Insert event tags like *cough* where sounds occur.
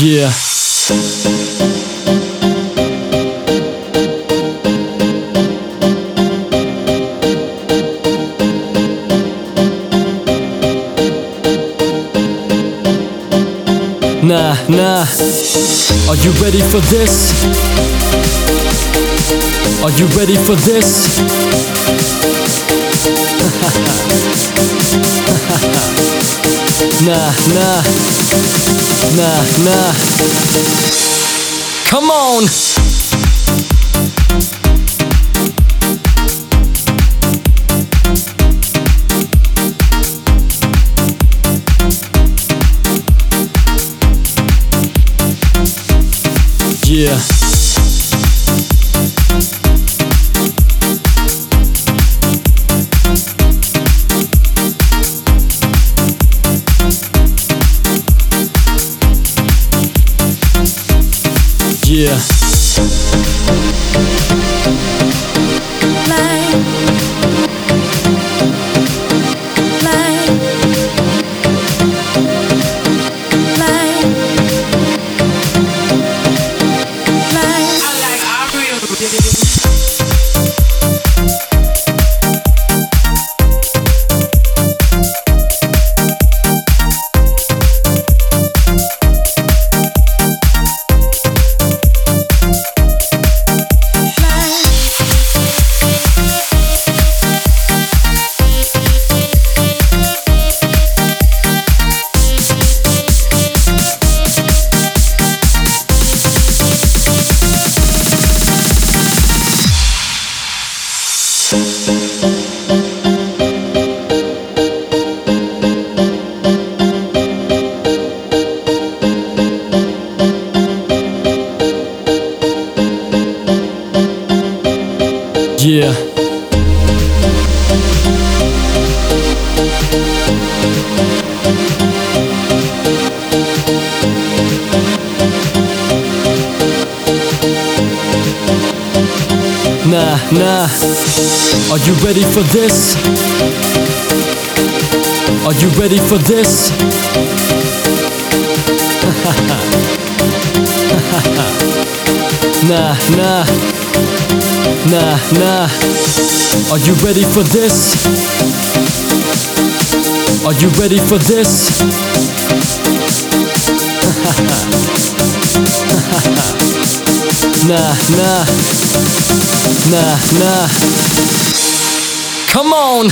Yeah. Nah, nah. Are you ready for this? Are you ready for this? *laughs* nah, nah. Nah, nah. Come on! Yeah. Yeah. Yeah. Nah, nah. Are you ready for this? Are you ready for this? *laughs* nah, nah. Nah, nah. Are you ready for this? Are you ready for this? *laughs* nah, nah. Nah, nah. Come on!